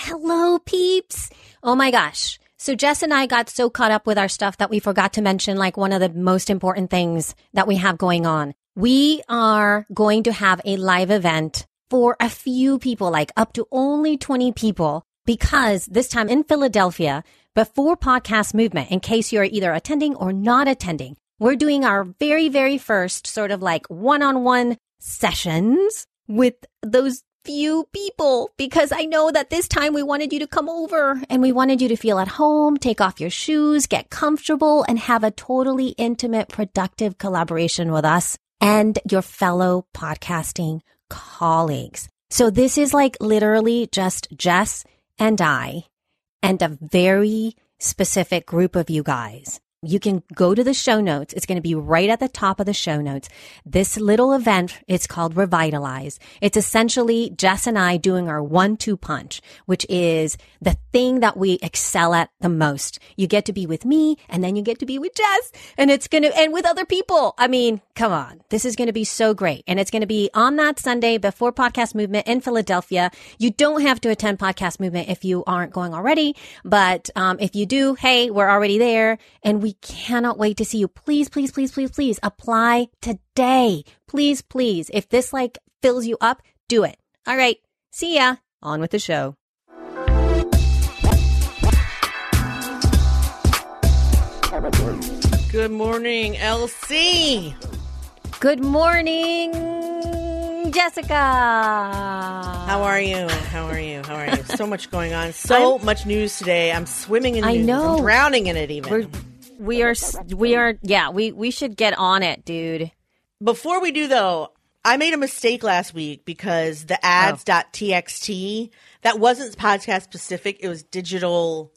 Hello, peeps. Oh my gosh. So Jess and I got so caught up with our stuff that we forgot to mention like one of the most important things that we have going on. We are going to have a live event for a few people, like up to only 20 people, because this time in Philadelphia, before podcast movement, in case you're either attending or not attending, we're doing our very, very first sort of like one on one sessions with those few people because I know that this time we wanted you to come over and we wanted you to feel at home, take off your shoes, get comfortable and have a totally intimate, productive collaboration with us and your fellow podcasting colleagues. So this is like literally just Jess and I and a very specific group of you guys. You can go to the show notes. It's going to be right at the top of the show notes. This little event, it's called Revitalize. It's essentially Jess and I doing our one-two punch, which is the thing that we excel at the most. You get to be with me and then you get to be with Jess and it's going to, and with other people. I mean, come on. This is going to be so great. And it's going to be on that Sunday before podcast movement in Philadelphia. You don't have to attend podcast movement if you aren't going already. But, um, if you do, hey, we're already there and we we cannot wait to see you. Please, please, please, please, please apply today. Please, please. If this like fills you up, do it. All right. See ya. On with the show. Good morning, Elsie. Good morning, Jessica. How are you? How are you? How are you? So much going on. So much news today. I'm swimming in I news. know. I'm drowning in it even. We're, we are, we are, yeah, we, we should get on it, dude. Before we do though, I made a mistake last week because the oh. ads.txt that wasn't podcast specific, it was digital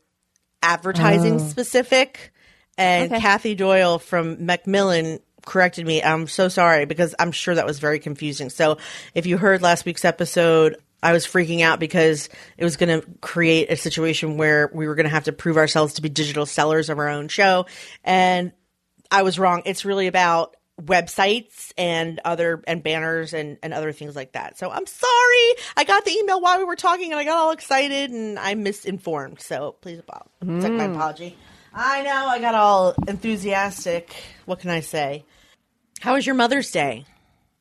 advertising oh. specific. And Okay. Kathy Doyle from Macmillan corrected me. I'm so sorry because I'm sure that was very confusing. So if you heard last week's episode, I was freaking out because it was going to create a situation where we were going to have to prove ourselves to be digital sellers of our own show. And I was wrong. It's really about websites and other and banners and, and other things like that. So I'm sorry. I got the email while we were talking and I got all excited and I misinformed. So please apo- accept my hmm. apology. I know I got all enthusiastic. What can I say? How was your Mother's Day?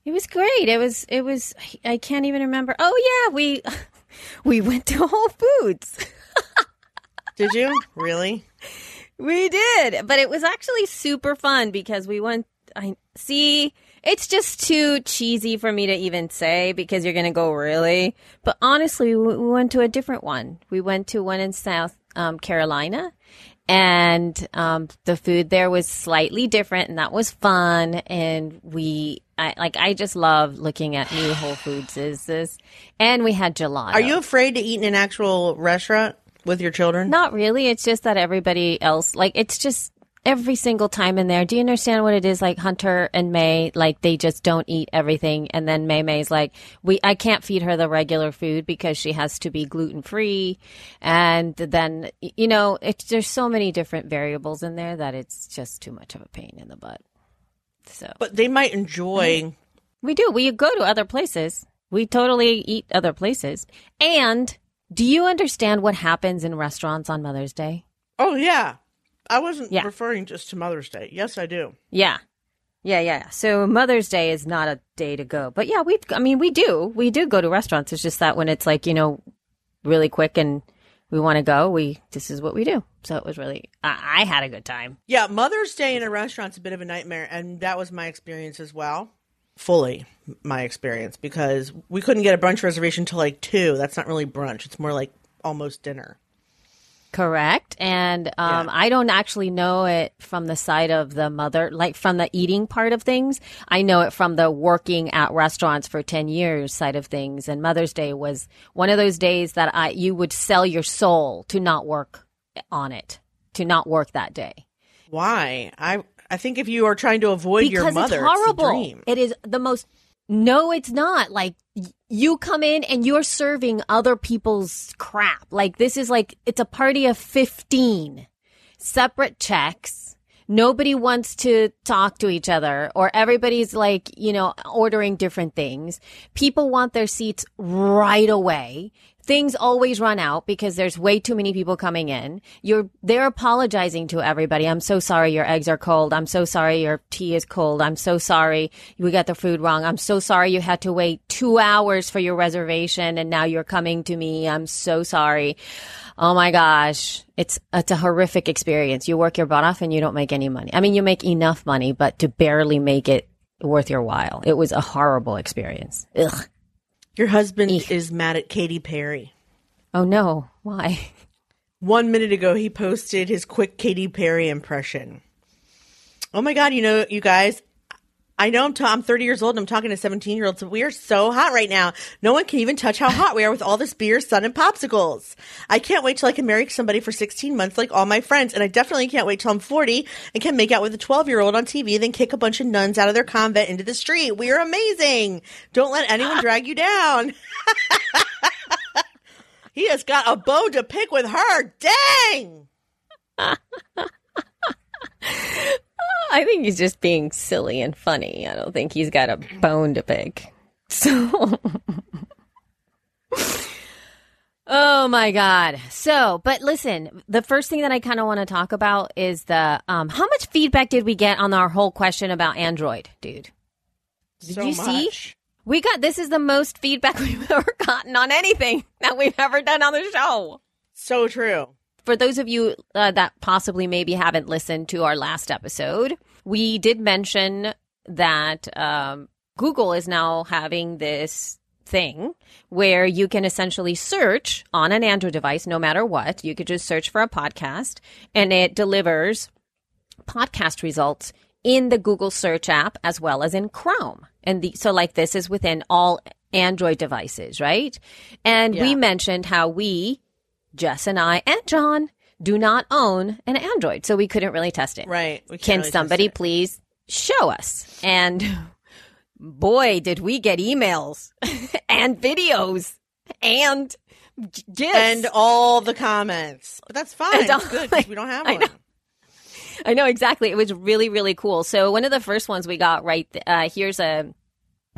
It was great. It was, it was, I can't even remember. Oh yeah, we, we went to Whole Foods. Did you really? We did, but it was actually super fun because we went. I see. It's just too cheesy for me to even say because you're gonna go really. But honestly, we, we went to a different one. We went to one in South um, Carolina, and um, the food there was slightly different, and that was fun. And we, I like, I just love looking at new Whole Foods. Is this? And we had gelato. Are you afraid to eat in an actual restaurant with your children? Not really. It's just that everybody else, like, it's just every single time in there. Do you understand what it is? Like Hunter and May, like they just don't eat everything. And then May May's like, we, I can't feed her the regular food because she has to be gluten free. And then, you know, it's, there's so many different variables in there that it's just too much of a pain in the butt. So But they might enjoy. we do. We go to other places. We totally eat other places. And do you understand what happens in restaurants on Mother's Day? Oh yeah, I wasn't Yeah. referring just to Mother's Day. Yes, I do. Yeah. Yeah, yeah. So Mother's Day is not a day to go. But yeah, we I mean we do. We do go to restaurants. It's just that when it's like, you know, really quick and we want to go, we this is what we do. So it was really I, I had a good time. Yeah, Mother's Day in a restaurant's a bit of a nightmare, and that was my experience as well. Fully my experience because we couldn't get a brunch reservation till like two. That's not really brunch; it's more like almost dinner. Correct. And um, Yeah. I don't actually know it from the side of the mother, like from the eating part of things. I know it from the working at restaurants for 10 years side of things. And Mother's Day was one of those days that I you would sell your soul to not work on it, to not work that day. Why? I I think if you are trying to avoid because your mother, it's horrible. dream. It is the most. No, it's not. Like you come in and you're serving other people's crap. Like this is like it's a party of fifteen separate checks. Nobody wants to talk to each other, or everybody's like, you know, ordering different things. People want their seats right away. Things always run out because there's way too many people coming in. You're, they're apologizing to everybody. I'm so sorry your eggs are cold. I'm so sorry your tea is cold. I'm so sorry we got the food wrong. I'm so sorry you had to wait two hours for your reservation and now you're coming to me. I'm so sorry. Oh my gosh. It's, it's a horrific experience. You work your butt off and you don't make any money. I mean, you make enough money, but to barely make it worth your while. It was a horrible experience. Ugh. Your husband is mad at Katy Perry. Oh no. Why? One minute ago, he posted his quick Katy Perry impression. Oh my God, you know, you guys, I know I'm, t- I'm 30 years old and I'm talking to 17 year olds. We are so hot right now. No one can even touch how hot we are with all this beer, sun, and popsicles. I can't wait till I can marry somebody for 16 months like all my friends. And I definitely can't wait till I'm 40 and can make out with a 12 year old on TV, then kick a bunch of nuns out of their convent into the street. We are amazing. Don't let anyone drag you down. he has got a bone to pick with her. Dang. I think he's just being silly and funny. I don't think he's got a bone to pick. So. oh my God. So, but listen, the first thing that I kind of want to talk about is the um, how much feedback did we get on our whole question about Android, dude? Did so you see? We got this is the most feedback we've ever gotten on anything that we've ever done on the show. So true. For those of you uh, that possibly maybe haven't listened to our last episode, we did mention that um, Google is now having this thing where you can essentially search on an Android device, no matter what. You could just search for a podcast and it delivers podcast results in the Google search app as well as in Chrome. And the, so like this is within all Android devices, right? And we mentioned how we, Jess and I and John, do not own an Android, so we couldn't really test it. Right. We can't really somebody please show us? And boy, did we get emails and videos and gifs. and all the comments? But that's fine. All- It's good we don't have I one. know. I know exactly. It was really, really cool. So one of the first ones we got right. Uh, here's a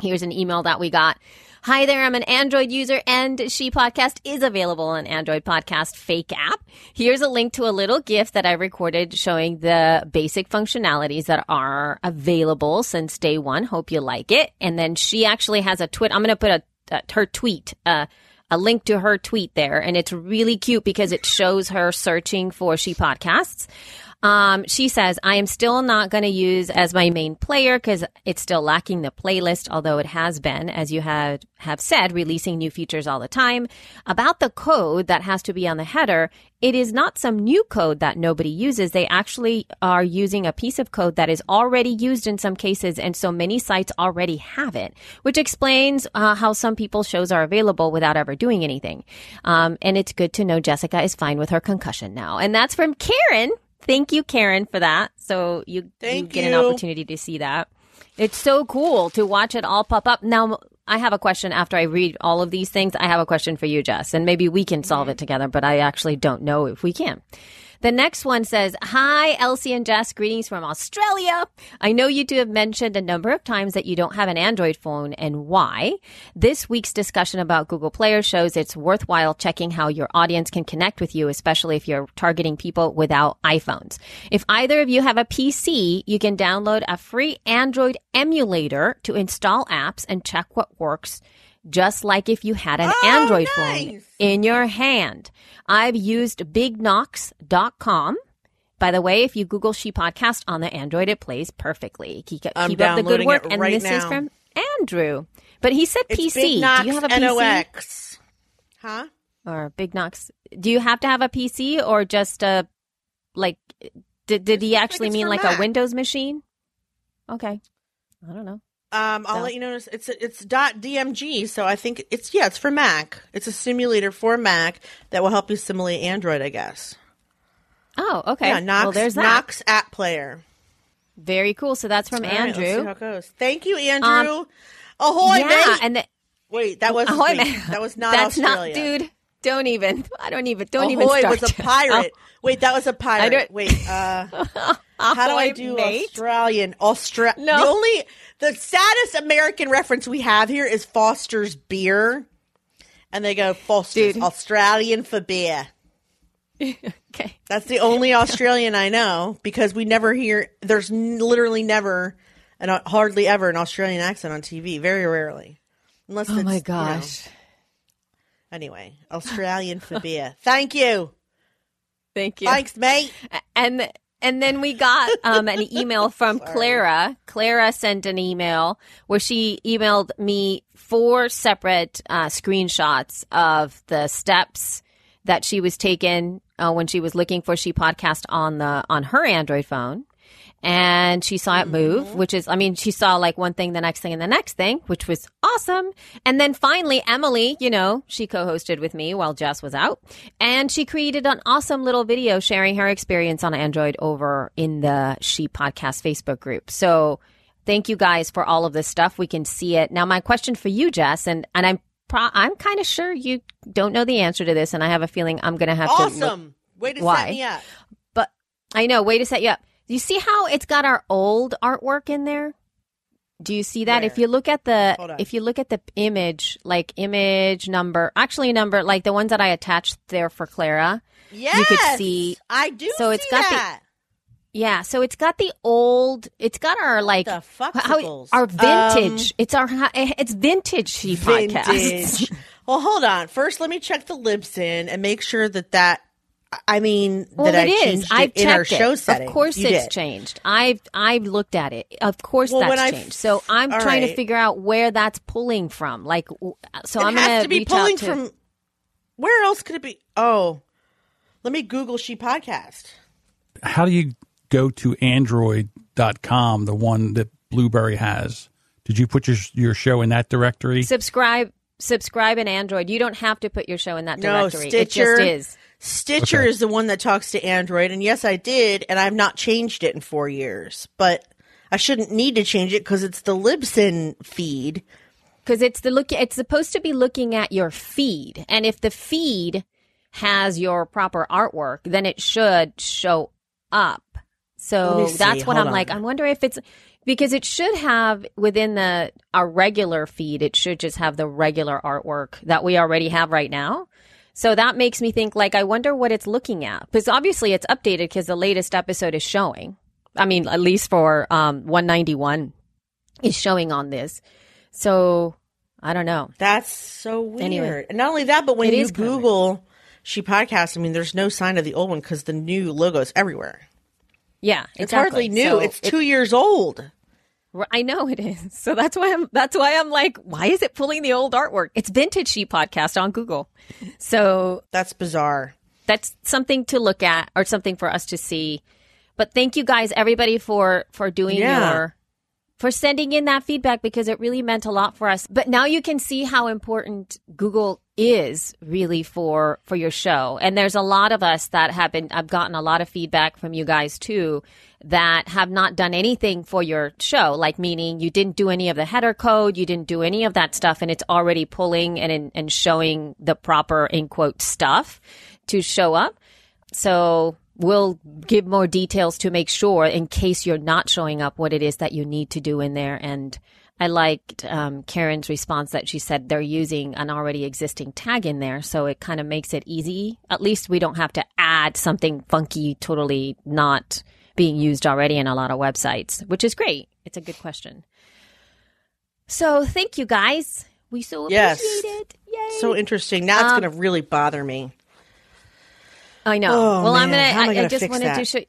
here's an email that we got. Hi there, I'm an Android user and She Podcast is available on Android Podcast Addict app. Here's a link to a little GIF that I recorded showing the basic functionalities that are available since day one. Hope you like it. And then she actually has a tweet. I'm going to put a, her tweet, uh, a link to her tweet there. And it's really cute because it shows her searching for She Podcasts. Um, she says, I am still not going to use as my main player because it's still lacking the playlist, although it has been, as you had have said, releasing new features all the time. About the code that has to be on the header, it is not some new code that nobody uses. They actually are using a piece of code that is already used in some cases, and so many sites already have it, which explains uh, how some people's shows are available without ever doing anything. Um, and it's good to know Jessica is fine with her concussion now. And that's from Karen. Thank you, Karen, for that. So you, you get an opportunity to see that. It's so cool to watch it all pop up. Now, I have a question after I read all of these things. I have a question for you, Jess, and maybe we can solve mm-hmm. it together, but I actually don't know if we can. The next one says, Hi, Elsie and Jess. Greetings from Australia. I know you two have mentioned a number of times that you don't have an Android phone and why. This week's discussion about Google Player shows it's worthwhile checking how your audience can connect with you, especially if you're targeting people without iPhones. If either of you have a PC, you can download a free Android emulator to install apps and check what works just like if you had an Oh, Android phone in your hand. I've used bignox.com. By the way, if you Google She Podcast on the Android, it plays perfectly. Keep, keep up the good work. it and right this is from Andrew. But he said It's PC. Big Do you have a PC? NOX. Huh? or Big Nox. Do you have to have a PC or just a like? Did did he actually mean like Mac. a Windows machine? Okay, I don't know. Um, I'll So- let you know. It's it's dot DMG, so I think it's yeah, it's for Mac. It's a simulator for Mac that will help you simulate Android, I guess. Oh, okay. Yeah, Nox. well, there's that. Nox App Player. Very cool. So that's from All right, let's see Andrew. how it goes. Thank you, Andrew. Ahoy, yeah, mate! and the, Wait, that was ahoy, man. that was not That's Australia. not, dude. Don't even. I don't even. Don't even Ahoy was a pirate. Wait, that was a pirate. Wait, uh, how do I do mate. Australian? Austra- No. The only the saddest American reference we have here is Foster's beer, and they go Foster's Dude. Australian for beer. Okay. That's the only Australian I know because we never hear. There's n- literally never, and uh, hardly ever an Australian accent on TV. Very rarely, unless. Oh my you know. gosh. Anyway, Australian for beer. Thank you. Thank you. Thanks, mate. and and then we got um, an email from Clara. Clara sent an email where she emailed me four separate uh, screenshots of the steps that she was taking uh, when she was looking for She Podcast on the on her Android phone. And she saw it move, mm-hmm. which is, I mean, she saw like one thing, the next thing, and the next thing, which was awesome. And then finally, Emily, you know, she co hosted with me while Jess was out. And she created an awesome little video sharing her experience on Android over in the She Podcast Facebook group. So thank you guys for all of this stuff. We can see it. Now, my question for you, Jess, and, and I'm, pro- I'm kind of sure you don't know the answer to this, and I have a feeling I'm going to have to. look- Awesome. Way to Why? set me up. but I know, way to set you up. You see how it's got our old artwork in there? Do you see that? Where? If you look at the if you look at the image, like image number, actually number, like the ones that I attached there for Clara. Yes, you could see- I do. so it's got the- Yeah, so it's got the old. It's got our like how our Um, vintage. it's our it's vintage she podcast. vintage. well, hold on. First, let me check the Libsyn and make sure that that. I mean, Well, that it I is. I've it in our checked show it. settings. Of course, You it's did. changed. I've I've looked at it. Of course, Well, that's I- changed. So I'm all trying to figure out where that's pulling from. Like, so It I'm gonna be reach pulling out to. from. Where else could it be? Oh, let me Google she podcast. how do you go to android.com, the one that Blubrry has? Did you put your your show in that directory? subscribe subscribe in Android. You don't have to put your show in that No, directory. Stitcher. It just is. Stitcher Okay. is the one that talks to Android, and yes, I did, and I've not changed it in four years. But I shouldn't need to change it because it's the Libsyn feed. because it's the look it's supposed to be looking at your feed and if the feed has your proper artwork then it should show up so that's what Hold i'm like on. i wonder if it's because it should have within the our regular feed it should just have the regular artwork that we already have right now so that makes me think like i wonder what it's looking at because obviously it's updated because the latest episode is showing i mean at least for um 191 is showing on this so I don't know. That's so weird. Anyway. and not only that, but when It you. Google she podcast, I mean, there's no sign of the old one because the new logo is everywhere. Yeah, It's hardly new. So it's it- two years old. I know it is. So that's why I'm. That's why I'm like, why is it pulling the old artwork? It's vintage she podcast on Google. So That's bizarre. that's something to look at or something for us to see. But thank you guys, everybody, for for doing Yeah. your for sending in that feedback because it really meant a lot for us. But now you can see how important Google is really for for your show. And there's a lot of us that have been I've gotten a lot of feedback from you guys too that have not done anything for your show, like meaning you didn't do any of the header code, you didn't do any of that stuff, and it's already pulling and and showing the proper in quote stuff to show up. So we'll give more details to make sure in case you're not showing up what it is that you need to do in there. And I liked um, Karen's response that she said they're using an already existing tag in there. So it kind of makes it easy. At least we don't have to add something funky, totally not being used already in a lot of websites, which is great. It's a good question. So thank you guys. We so appreciate Yes. it. Yay. So interesting. Now it's Um, going to really bother me. I know. Oh, well, I'm gonna. I I, I gonna just wanted to show.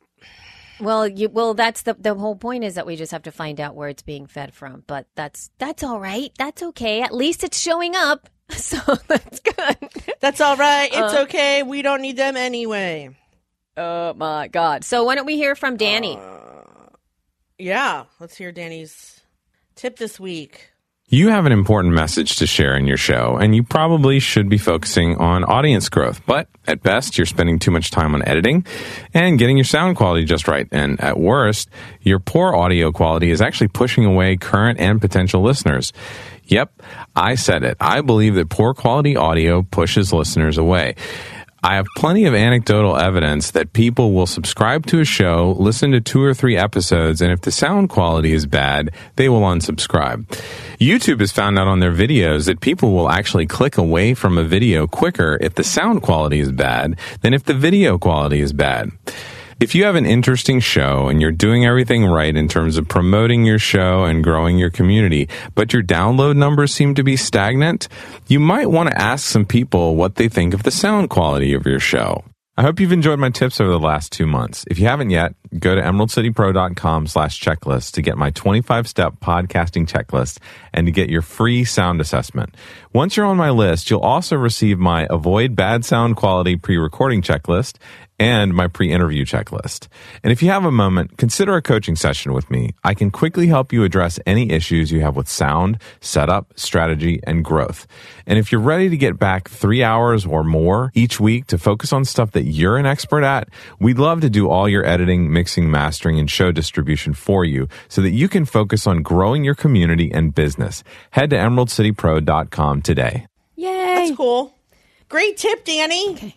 Well, you well that's the the whole point is that we just have to find out where it's being fed from. But that's that's all right. That's okay. At least it's showing up. So that's good. That's all right. It's okay. We don't need them anyway. Oh my god. So why don't we hear from Danny? Uh, yeah. Let's hear Danny's tip this week. You have an important message to share in your show, and you probably should be focusing on audience growth. But at best, you're spending too much time on editing and getting your sound quality just right. And at worst, your poor audio quality is actually pushing away current and potential listeners. Yep, I said it. I believe that poor quality audio pushes listeners away. I have plenty of anecdotal evidence that people will subscribe to a show, listen to two or three episodes, and if the sound quality is bad, they will unsubscribe. YouTube has found out on their videos that people will actually click away from a video quicker if the sound quality is bad than if the video quality is bad. If you have an interesting show and you're doing everything right in terms of promoting your show and growing your community, but your download numbers seem to be stagnant, you might want to ask some people what they think of the sound quality of your show. I hope you've enjoyed my tips over the last two months. If you haven't yet, go to emeraldcitypro.com slash checklist to get my 25 step podcasting checklist and to get your free sound assessment. Once you're on my list, you'll also receive my avoid bad sound quality pre-recording checklist and my pre-interview checklist. And if you have a moment, consider a coaching session with me. I can quickly help you address any issues you have with sound, setup, strategy, and growth. And if you're ready to get back three hours or more each week to focus on stuff that you're an expert at, we'd love to do all your editing, mixing, mastering, and show distribution for you so that you can focus on growing your community and business. Head to emeraldcitypro.com today. Yay. That's cool. Great tip, Danny.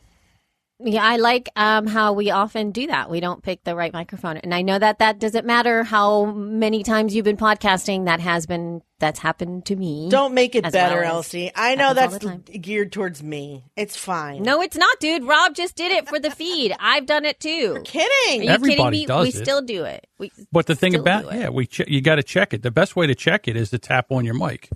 Yeah, I like um, how we often do that. We don't pick the right microphone, and I know that that doesn't matter how many times you've been podcasting. That has been that's happened to me. Don't make it better, well Elsie. I know that's geared towards me. It's fine. No, it's not, dude. Rob just did it for the feed. I've done it too. You're kidding. you Everybody kidding me? does we it. still do it. We But the thing about yeah, we che- you got to check it. The best way to check it is to tap on your mic.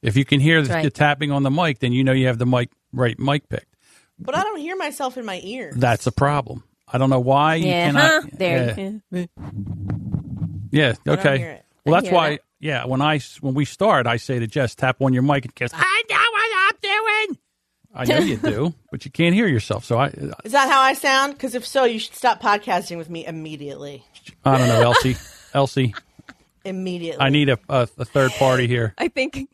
If you can hear the, right. the tapping on the mic, then you know you have the mic right mic picked. But I don't hear myself in my ear. That's a problem. I don't know why you yeah, cannot. huh? there. yeah. yeah. Yeah. don't Okay. hear it. Well, I that's hear why. that. Yeah. I when we start, I say to Jess, tap on your mic and Jess. I know what I'm doing. I know you do, but you can't hear yourself. So I, Is that how I sound? Because if so, you should stop podcasting with me immediately. I don't know, Elsie. Elsie, Immediately. I need a, a, a third party here. I think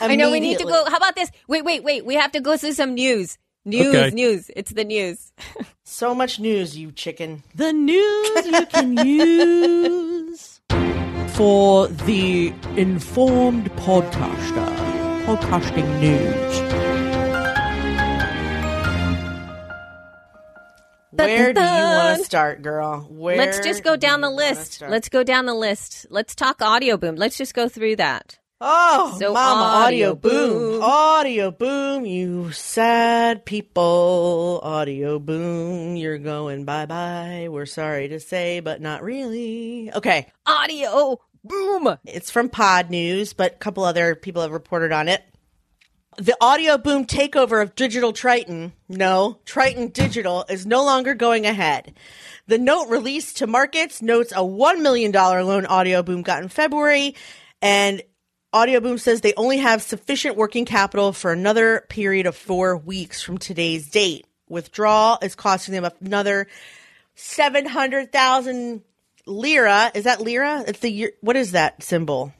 I know we need to go. How about this? Wait, wait, wait. We have to go through some news. News, Okay. news. It's the news. So much news, you chicken. The news you can use for the informed podcaster. Podcasting news. Where do you want to start, girl? Where Let's just go do down the list. Let's go down the list. Let's talk audio boom. Let's just go through that. Oh, So mama, audio, audio boom. boom. audio boom. You sad people, audio boom. You're going bye bye. We're sorry to say, but not really. Okay, Audio boom. it's from Pod News, but a couple other people have reported on it. The audio boom takeover of Digital Triton, no, Triton Digital, is no longer going ahead. The note released to markets notes a $1 million loan Audio Boom got in February, and Audio Boom says they only have sufficient working capital for another period of four weeks from today's date. Withdrawal is costing them another 700,000 lira. Is that lira? It's the, what is that symbol?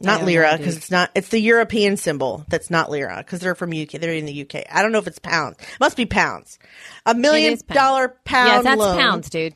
Not lira because it's not. It's the European symbol that's not lira because they're from UK. They're in the UK. I don't know if it's pounds. Must be pounds. A million pounds. dollar pound yeah, that's loan, pounds, dude.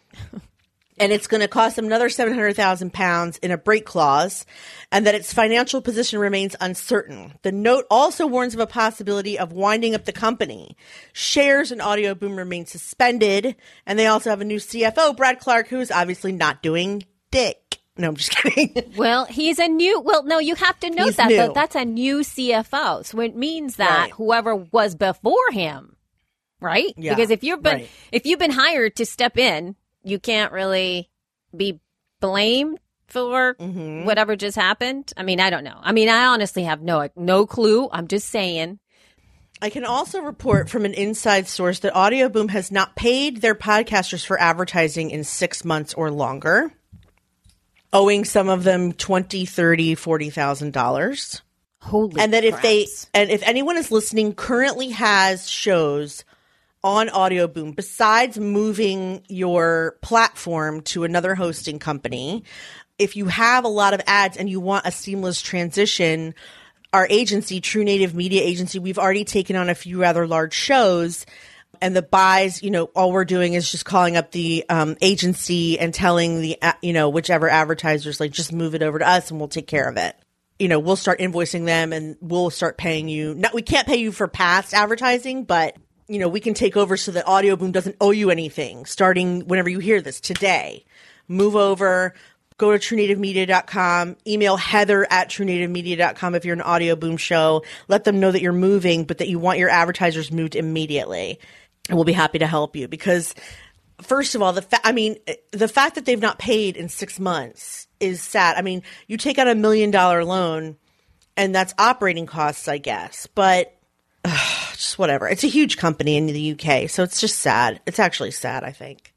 And it's going to cost them another seven hundred thousand pounds in a break clause, and that its financial position remains uncertain. The note also warns of a possibility of winding up the company. Shares in Audio Boom remain suspended, and they also have a new CFO, Brad Clark, who is obviously not doing dick. No, I'm just kidding. Well, he's a new. Well, no, you have to note He's that though. That's a new CFO, so it means that Right. whoever was before him, right? Yeah, because if you've been right. if you've been hired to step in, you can't really be blamed for Mm-hmm. whatever just happened. I mean, I don't know. I mean, I honestly have no no clue. I'm just saying. I can also report from an inside source that Audio Boom has not paid their podcasters for advertising in six months or longer, owing some of them twenty, thirty, forty thousand dollars. Holy And that if they and if anyone is listening currently has shows on Audio Boom besides moving your platform to another hosting company, if you have a lot of ads and you want a seamless transition, our agency, True Native Media Agency, we've already taken on a few rather large shows. And the buys, you know, all we're doing is just calling up the um, agency and telling the, uh, you know, whichever advertisers, like, just move it over to us and we'll take care of it. You know, we'll start invoicing them and we'll start paying you. Not, we can't pay you for past advertising, but, you know, we can take over so that Audio Boom doesn't owe you anything starting whenever you hear this today. Move over, go to truenativemedia.com, email heather at truenativemedia.com if you're an audio boom show. Let them know that you're moving, but that you want your advertisers moved immediately. And we'll be happy to help you because first of all, the fa- I mean, the fact that they've not paid in six months is sad. I mean, you take out a million dollar loan and that's operating costs, I guess, but just whatever. It's a huge company in the UK. So it's just sad. It's actually sad, I think.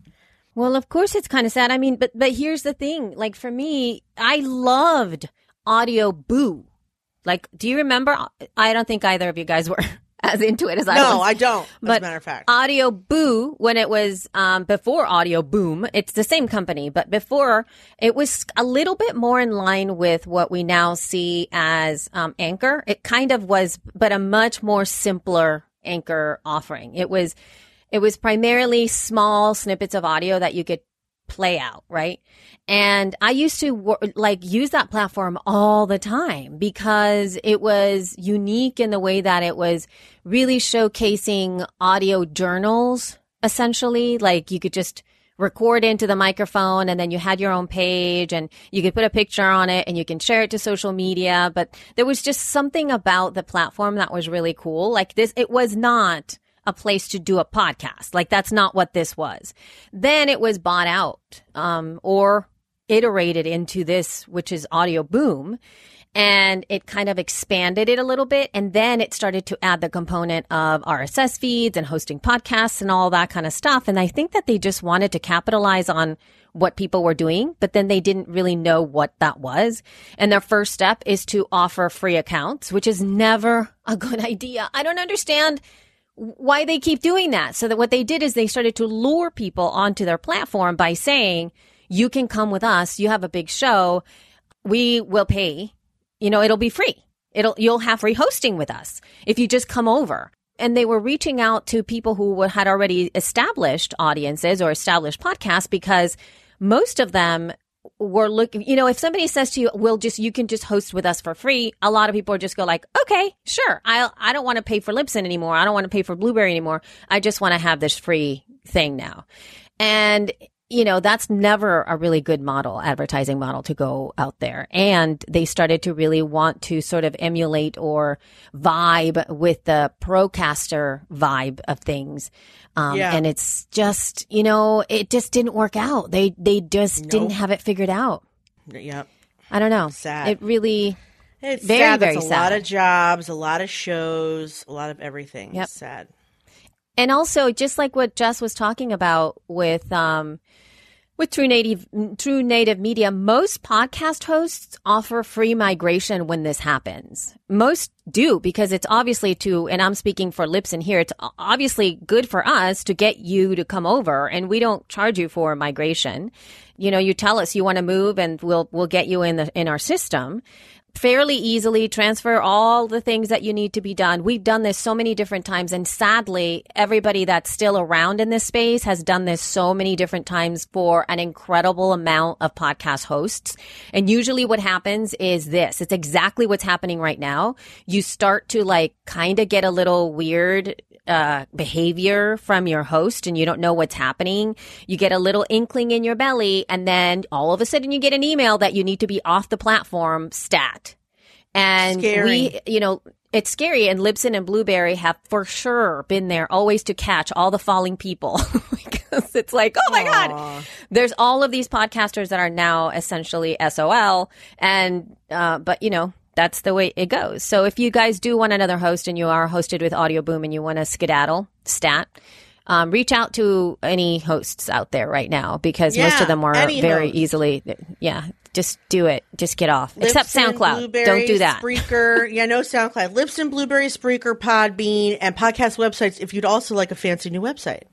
Well, of course it's kind of sad. I mean, but but here's the thing. Like for me, I loved Audio Boo. Like, do you remember? I don't think either of you guys were as into it as I was. No, I don't. As But a matter of fact. Audio Boo, when it was um, before Audio Boom, it's the same company, but before it was a little bit more in line with what we now see as um, Anchor. It kind of was, but a much more simpler Anchor offering. It was, it was primarily small snippets of audio that you could play out, right? And I used to like use that platform all the time because it was unique in the way that it was really showcasing audio journals essentially. Like you could just record into the microphone and then you had your own page and you could put a picture on it and you can share it to social media. But there was just something about the platform that was really cool. Like this, it was not a place to do a podcast. Like that's not what this was. Then it was bought out, um, or iterated into this, which is Audio Boom. And it kind of expanded it a little bit. And then it started to add the component of RSS feeds and hosting podcasts and all that kind of stuff. And I think that they just wanted to capitalize on what people were doing, but then they didn't really know what that was. And their first step is to offer free accounts, which is never a good idea. I don't understand why they keep doing that. So that what they did is they started to lure people onto their platform by saying, you can come with us. You have a big show. We will pay. You know, it'll be free. It'll, you'll have free hosting with us if you just come over. And they were reaching out to people who had already established audiences or established podcasts because most of them were looking, you know, if somebody says to you, we'll just, you can just host with us for free. A lot of people just go like, okay, sure. I, I don't want to pay for Libsyn anymore. I don't want to pay for Blubrry anymore. I just want to have this free thing now. And, you know, that's never a really good model, advertising model to go out there. And they started to really want to sort of emulate or vibe with the procaster vibe of things. Um, Yeah. and it's just, you know, it just didn't work out. They, they just didn't have it figured out. Yep. I don't know. Sad. It really, It's Very, sad. very That's a lot of jobs, a lot of shows, a lot of everything. Yep. Sad. and also just like what Jess was talking about with, um, with True Native, True Native Media, most podcast hosts offer free migration when this happens. Most do because it's obviously to, and I'm speaking for Libsyn here, it's obviously good for us to get you to come over and we don't charge you for migration. You know, you tell us you want to move and we'll, we'll get you in the, in our system fairly easily transfer all the things that you need to be done. We've done this so many different times. And sadly, everybody that's still around in this space has done this so many different times for an incredible amount of podcast hosts. And usually what happens is this. It's exactly what's happening right now. You start to like kind of get a little weird uh, behavior from your host and you don't know what's happening. You get a little inkling in your belly and then all of a sudden you get an email that you need to be off the platform stat. And Scary. we, you know, it's scary and Libsyn and Blubrry have for sure been there always to catch all the falling people because it's like, oh my God, there's all of these podcasters that are now essentially SOL and, uh, but you know, that's the way it goes. So if you guys do want another host and you are hosted with Audio Boom and you want to skedaddle stat, um, reach out to any hosts out there right now because most of them are very host. easily. Yeah, just do it. Just get off. Except SoundCloud. Blubrry, Don't do that. Spreaker, yeah, no SoundCloud. Libsyn, Blubrry, Spreaker, Podbean, and podcast websites. If you'd also like a fancy new website.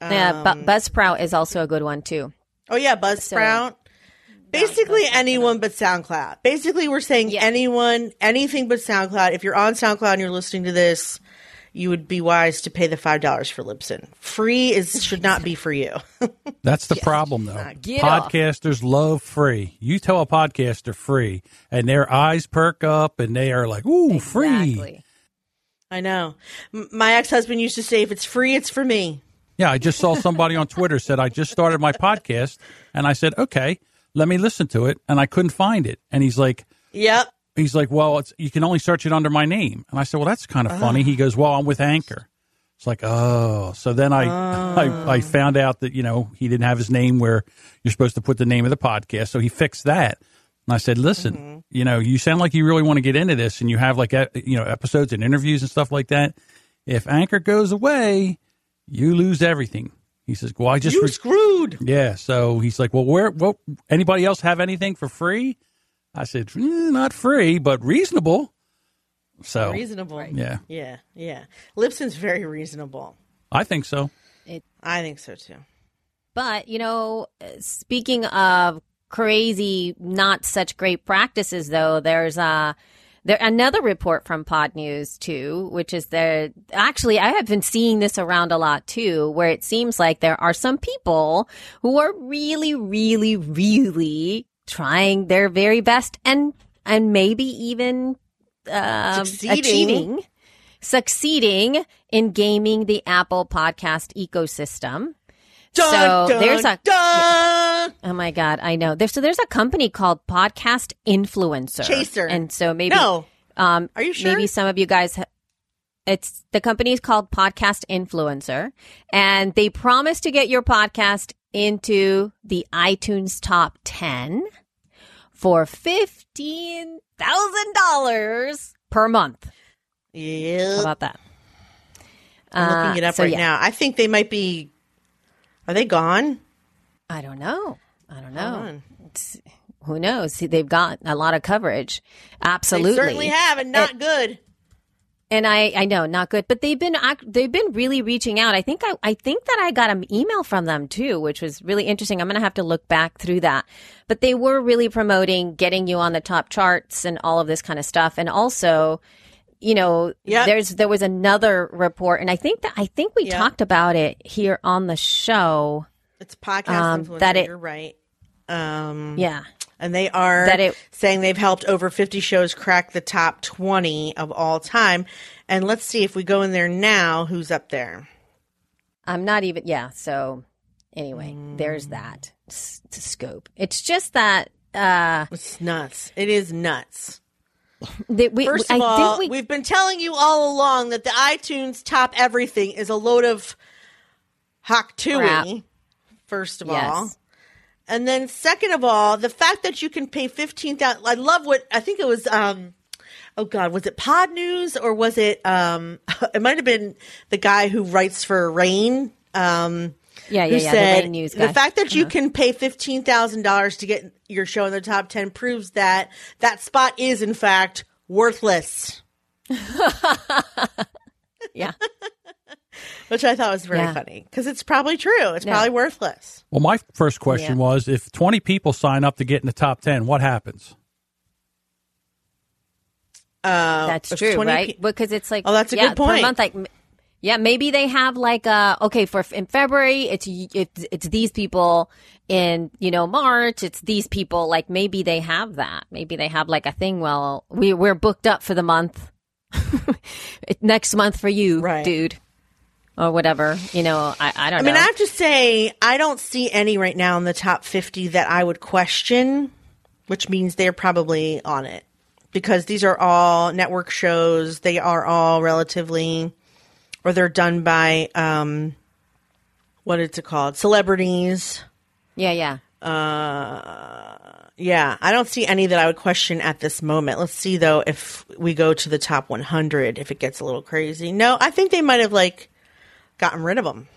yeah, Um, Bu- Buzzsprout is also a good one too. Oh yeah, Buzzsprout. Basically anyone but SoundCloud. Basically, we're saying Yeah. anyone, anything but SoundCloud. If you're on SoundCloud and you're listening to this, you would be wise to pay the five dollars for Libsyn. Free is should not be for you. That's the problem, though. Off. Podcasters love free. You tell a podcaster free, and their eyes perk up, and they are like, "Ooh, free!" I know. M- my ex husband used to say, "If it's free, it's for me." Yeah, I just saw somebody on Twitter said I just started my podcast, and I said, "Okay, let me listen to it," and I couldn't find it, and he's like, Yep. He's like, "Well, it's you can only search it under my name," and I said, "Well, that's kind of funny." Ah. He goes, "Well, I'm with Anchor." It's like, oh, so then I, ah. I I found out that you know he didn't have his name where you're supposed to put the name of the podcast, so he fixed that. And I said, listen, mm-hmm. you know, you sound like you really want to get into this, and you have like you know episodes and interviews and stuff like that. If Anchor goes away, you lose everything. He says, well, I just You re- screwed. yeah. So he's like, well, where? What? Anybody else have anything for free? I said, "Mm, not free, but reasonable. So Reasonable. yeah, Yeah. Yeah. Libsyn's very reasonable. I think so. I think so too. But, you know, uh, speaking of crazy, not such great practices, though, there's uh, there another report from Pod News too, which is there. Actually, I have been seeing this around a lot too, where it seems like there are some people who are really, really, really trying their very best and and maybe even um, Succeeding. achieving succeeding in gaming the Apple podcast ecosystem. Dun, so dun, there's a dun! oh my god, I know. There's so there's a company called Podcast Influencer Chaser. and so maybe No. um Are you sure? maybe some of you guys. Ha- it's the company is called Podcast Influencer, and they promise to get your podcast into the iTunes top ten for fifteen thousand dollars per month. How Yeah. about that? I'm Uh, looking it up so right yeah. now. I think they might be. Are they gone? I don't know. I don't know. who knows? See, They've got a lot of coverage. Absolutely. They certainly have, and not good. And I, I know, not good, but they've been, they've been really reaching out. I think I, I think that I got an email from them too, which was really interesting. I'm going to have to look back through that, but they were really promoting getting you on the top charts and all of this kind of stuff. And also, you know, Yep. there's, there was another report and I think that, I think we Yep. talked about it here on the show. It's podcast Um, that it- you're right. Um, Yeah. And they are That it- saying they've helped over 50 shows crack the top 20 of all time. And let's see if we go in there now, who's up there? I'm not even, yeah. So anyway, there's that s- to scope. It's just that, uh, It's nuts. It is nuts. that we, First I of all, think we, we've been telling you all along that the iTunes top everything is a load of hock tooey. First of all, yes. And then second of all, the fact that you can pay fifteen thousand. I love what I think it was. um Oh God, was it Pod News or was it? um It might have been the guy who writes for Rain. Um, Yeah, who yeah, yeah. said the Rain news guy. the fact that you can pay fifteen thousand dollars to get your show in the top ten proves that that spot is in fact worthless. yeah. Which I thought was very Yeah. funny because it's probably true. It's Yeah. probably worthless. Well, my first question Yeah. was if 20 people sign up to get in the top 10, what happens? Uh, That's true, right? pe- because it's like Oh, that's a yeah, good point. Per month, like yeah, maybe they have like uh okay for in February it's it's it's these people in you know March it's these people like maybe they have that maybe they have like a thing. Well, we we're booked up for the month. Next month for you, Right. dude, or whatever. You know, I I don't I know. mean, I have to say, I don't see any right now in the top 50 that I would question, which means they're probably on it because these are all network shows. They are all relatively, or they're done by, um, what is it called? Celebrities. yeah, yeah. Yeah, I don't see any that I would question at this moment. Let's see though if we go to the top 100 if it gets a little crazy. No, I think they might have like gotten rid of them.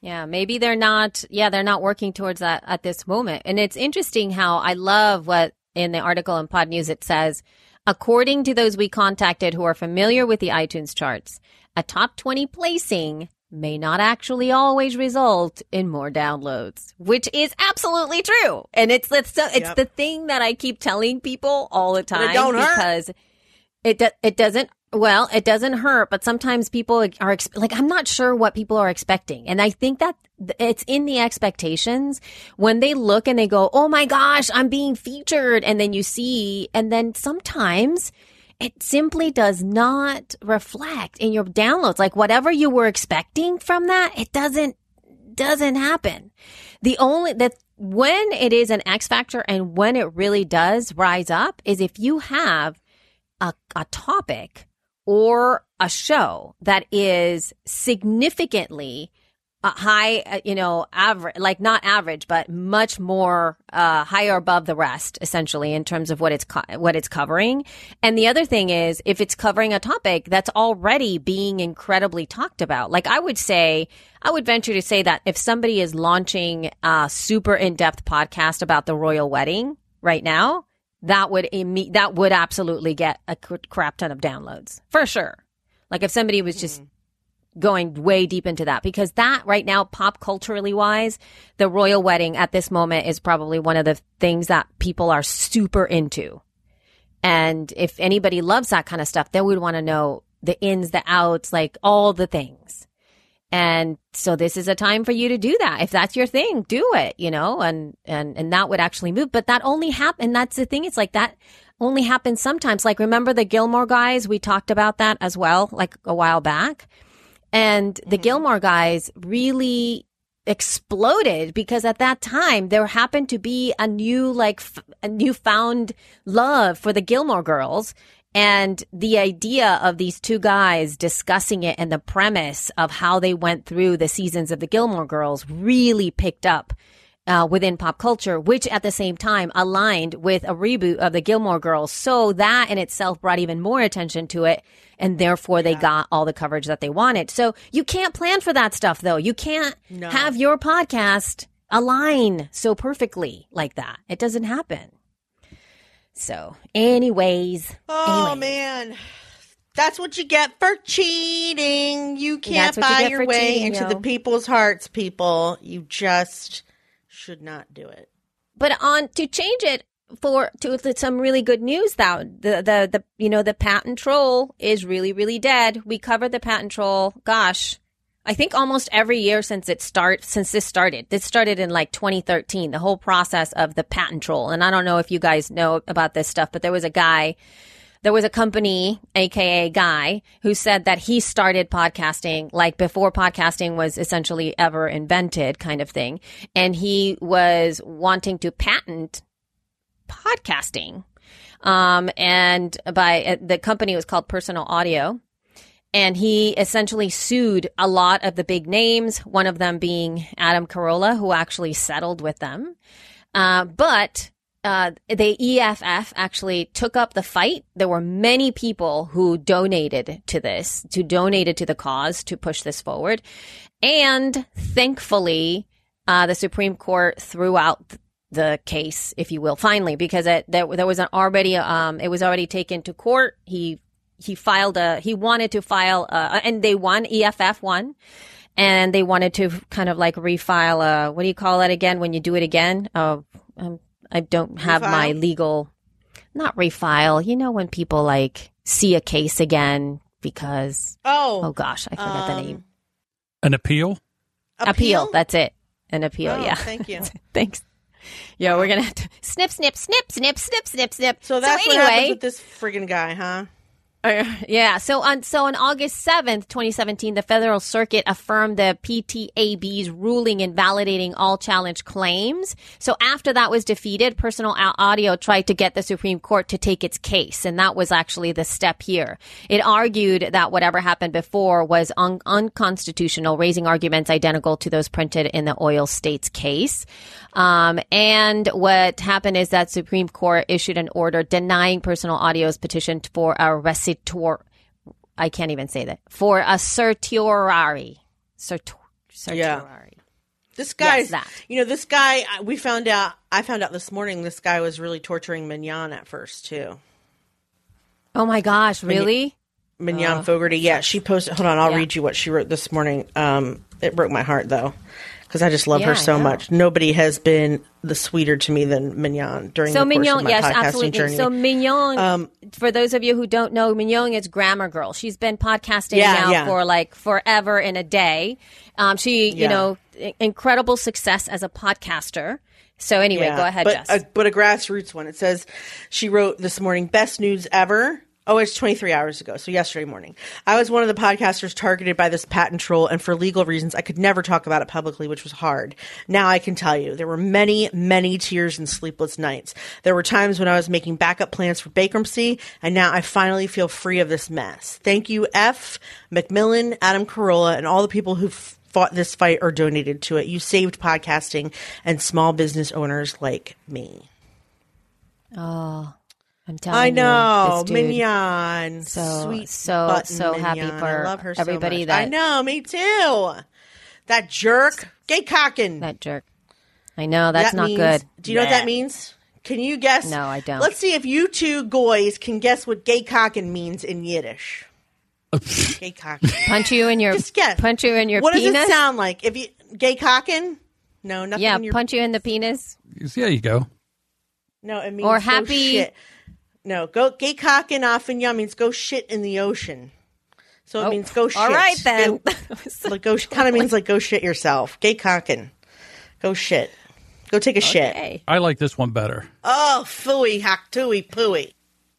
Yeah, maybe they're not. Yeah, they're not working towards that at this moment. And it's interesting how I love what in the article in Pod News it says, according to those we contacted who are familiar with the iTunes charts, a top 20 placing may not actually always result in more downloads, which is absolutely true. And it's it's, it's Yep. the thing that I keep telling people all the time don't hurt. because it do, it doesn't well, it doesn't hurt, but sometimes people are like I'm not sure what people are expecting. And I think that it's in the expectations when they look and they go, "Oh my gosh, I'm being featured." And then you see and then sometimes it simply does not reflect in your downloads. Like whatever you were expecting from that, it doesn't doesn't happen. The only that when it is an X factor and when it really does rise up is if you have a, a topic or a show that is significantly uh, high, uh, you know, average, like not average, but much more uh, higher above the rest, essentially, in terms of what it's co- what it's covering. And the other thing is, if it's covering a topic that's already being incredibly talked about, like I would say, I would venture to say that if somebody is launching a super in depth podcast about the royal wedding right now, that would imme- that would absolutely get a crap ton of downloads. For sure. Like if somebody was just hmm. going way deep into that because that right now pop culturally wise the royal wedding at this moment is probably one of the things that people are super into. And if anybody loves that kind of stuff they would want to know the ins the outs like all the things and so this is a time for you to do that. If that's your thing do it you know and and and that would actually move. But that only happen that's the thing it's like that only happens sometimes. Like remember the gilmore guys? We talked about that as well like a while back. And the mm-hmm. Gilmore guys really exploded because at that time there happened to be a new like f- a newfound love for the Gilmore girls and the idea of these two guys discussing it and the premise of how they went through the seasons of the Gilmore girls really picked up uh, within pop culture, which at the same time aligned with a reboot of the Gilmore Girls. So that in itself brought even more attention to it. And therefore they got all the coverage that they wanted. So you can't plan for that stuff though. You can't have your podcast align so perfectly like that. It doesn't happen. So anyways, Oh anyways. man. That's what you get for cheating. You can't you buy your way cheating, into yo. the people's hearts, people. You just should not do it. But on to change it for to, to some really good news though. The the the you know the patent troll is really really dead. We covered the patent troll. Gosh, I think almost every year since it start since this started. This started in like 2013. The whole process of the patent troll. And I don't know if you guys know about this stuff, but there was a guy there was a company, aka guy, who said that he started podcasting like before podcasting was essentially ever invented, kind of thing. And he was wanting to patent podcasting. Um, and by uh, the company was called Personal Audio. And he essentially sued a lot of the big names, one of them being Adam Carolla, who actually settled with them. Uh, but uh, the EFF actually took up the fight. There were many people who donated to this, to donated to the cause to push this forward. And thankfully, uh, the Supreme Court threw out the case, if you will, finally, because it, there, there was an already, um, it was already taken to court. He, he filed a, he wanted to file, uh, and they won, EFF won. And they wanted to kind of like refile, a what do you call that again when you do it again? Oh, um, I don't have my legal, not refile. You know, when people like see a case again because, Oh, oh gosh, I forgot the um, name. An appeal? Appeal. That's it. An appeal. Oh, yeah. Thank you. Thanks. Yeah, we're gonna have to snip, snip, snip, snip, snip, snip, snip. So that's what anyway, happens with this friggin' guy, huh? Uh, yeah. So on so on August seventh, twenty seventeen, the Federal Circuit affirmed the PTAB's ruling invalidating all challenge claims. So after that was defeated, Personal Audio tried to get the Supreme Court to take its case, and that was actually the step here. It argued that whatever happened before was un- unconstitutional, raising arguments identical to those printed in the Oil States case. Um, and what happened is that Supreme Court issued an order denying Personal Audio's petition for a recitor. I can't even say that for a certiorari. Cert- certiorari. This guy's, that. you know, this guy, we found out, I found out this morning, this guy was really torturing Mignon at first, too. Oh my gosh! Really? Mignon Fogarty. Yeah, she posted, hold on, I'll Yeah. read you what she wrote this morning. Um, it broke my heart, though, because I just love Yeah, her so much. Nobody has been the sweeter to me than Mignon during So the course Mignon, of my yes, podcasting absolutely. journey. So Mignon, Um, for those of you who don't know, Mignon is Grammar Girl. She's been podcasting Yeah, now yeah. for like forever in a day. Um, she, you know, incredible success as a podcaster. So anyway, go ahead, but, Jess. A, but a grassroots one. It says she wrote this morning, best news ever. Oh, it's 23 hours ago, so yesterday morning. I was one of the podcasters targeted by this patent troll, and for legal reasons, I could never talk about it publicly, which was hard. Now I can tell you, there were many, many tears and sleepless nights. There were times when I was making backup plans for bankruptcy, and now I finally feel free of this mess. Thank you, F, Macmillan, Adam Carolla, and all the people who fought this fight or donated to it. You saved podcasting and small business owners like me. Ah. I'm telling I know, this dude- Mignon, So- sweet, so- button so happy for I love her so everybody much. that- I know, me too. That jerk, gay cocking. That jerk. I know that's That not means- good. Do you know what that means? Can you guess? No, I don't. Let's see if you two goys can guess what gay cocking means in Yiddish. gay cocking. Punch you in your Just guess. punch you in your what penis. does it sound like? If you gay cocking? No, nothing. yeah, in your, punch you in the penis. Yeah, you go. No, it means Or happy- shit. No, go gay cocking off in yum means go shit in the ocean. So it Oh, means go shit. all right then. Go- like go kind of means like go shit yourself. Gay cocking. Go shit. Go take a shit. I like this one better. Oh, phooey, hack tooey, pooey.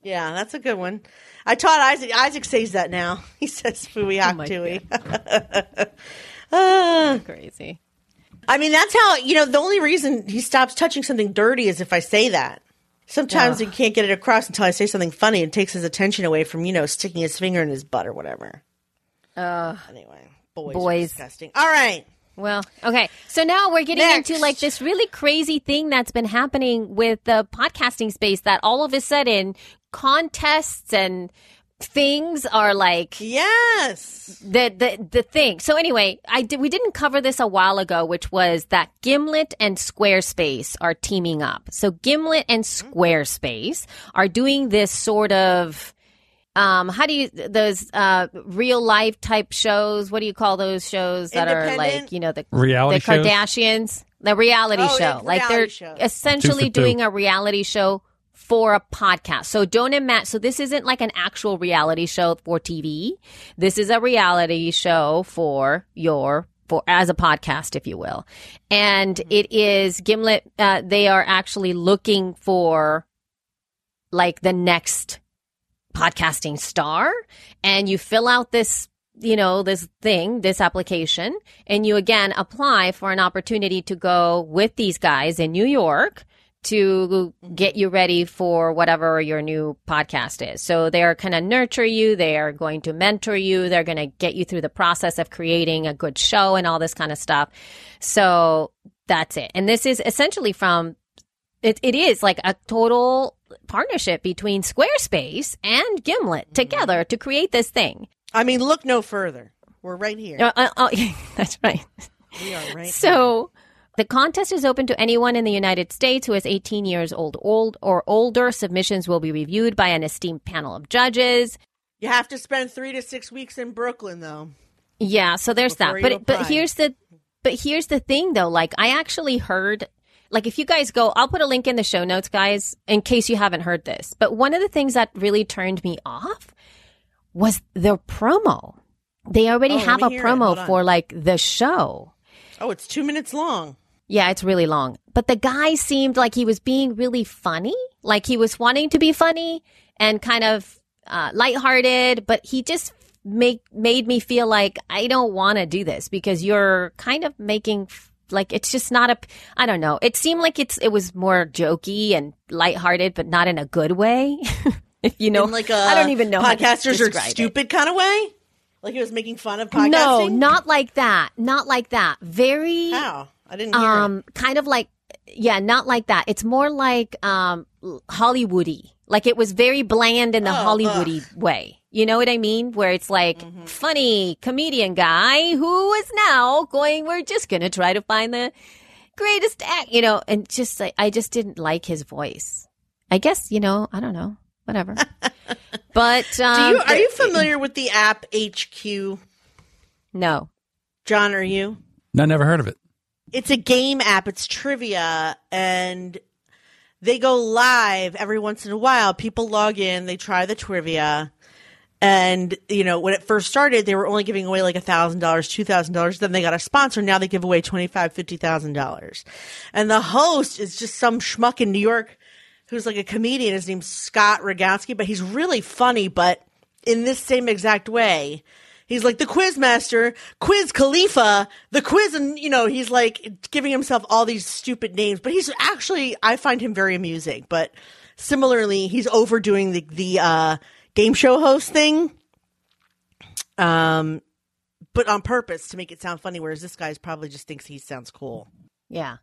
Yeah, that's a good one. I taught Isaac. Isaac says that now. He says phooey, hack Oh tooey. Ah. Crazy. I mean, that's how, you know, the only reason he stops touching something dirty is if I say that. Sometimes he can't get it across until I say something funny and takes his attention away from, you know, sticking his finger in his butt or whatever. Uh, Anyway, boys, Boys. boys. disgusting. All right. Well, okay. So now we're getting Next. into like this really crazy thing that's been happening with the podcasting space that all of a sudden contests and things are like Yes. the the the thing. So anyway, I did we didn't cover this a while ago, which was that Gimlet and Squarespace are teaming up. So Gimlet and Squarespace are doing this sort of um how do you those uh real life type shows what do you call those shows that are like you know the Reality the shows? Kardashians the reality Oh, show yeah, like reality they're shows. essentially Two for two. doing a reality show for a podcast. So don't imagine. So this isn't like an actual reality show for TV. This is a reality show for your for as a podcast, if you will. And Mm-hmm. it is Gimlet. Uh, they are actually looking for like the next podcasting star, and you fill out this you know, this thing, this application, and you again apply for an opportunity to go with these guys in New York to get you ready for whatever your new podcast is. So they're going to nurture you. They are going to mentor you. They're going to get you through the process of creating a good show and all this kind of stuff. So that's it. And this is essentially from it, it is like a total partnership between Squarespace and Gimlet together to create this thing. I mean, look no further. We're right here. Uh, uh, uh, that's right. We are right. So the contest is open to anyone in the United States who is 18 years old, old or older. Submissions will be reviewed by an esteemed panel of judges. you have to spend three to six weeks in Brooklyn, though. Yeah, so there's that. But but here's the but here's the thing though. Like I actually heard like if you guys go, I'll put a link in the show notes, guys, in case you haven't heard this. But one of the things that really turned me off was the promo. They already Oh, have a hear it. Hold promo for like the show. Oh, it's two minutes long. Yeah, it's really long. But the guy seemed like he was being really funny. Like he was wanting to be funny and kind of uh, lighthearted, but he just make made me feel like I don't want to do this because you're kind of making like it's just not a I don't know. It seemed like it's it was more jokey and lighthearted, but not in a good way. if you know, In like a I don't even know how to podcasters are describe it. stupid kind of way. Like he was making fun of podcasting. No, not like that. Not like that. Very how I didn't hear. it. um kind of like yeah, not like that. It's more like um Hollywoody. Like it was very bland in the Oh, Hollywoody way. You know what I mean? Where it's like Mm-hmm. funny comedian guy who is now going we're just going to try to find the greatest act, you know, and just like I just didn't like his voice. I guess, you know, I don't know. Whatever. but Do um you are you familiar with the app HQ? No. John, are you? No, never heard of it. It's a game app. It's trivia, and they go live every once in a while. People log in, they try the trivia, and you know when it first started, they were only giving away like a thousand dollars, two thousand dollars. Then they got a sponsor. Now they give away twenty five, fifty thousand dollars, and the host is just some schmuck in New York who's like a comedian. His name's Scott Rogowski, but he's really funny. But in this same exact way, he's like the quiz master, quiz Khalifa, the quiz, and you know he's like giving himself all these stupid names. But he's actually, I find him very amusing. But similarly, he's overdoing the the uh, game show host thing. Um, but on purpose to make it sound funny, whereas this guy's probably just thinks he sounds cool. Yeah.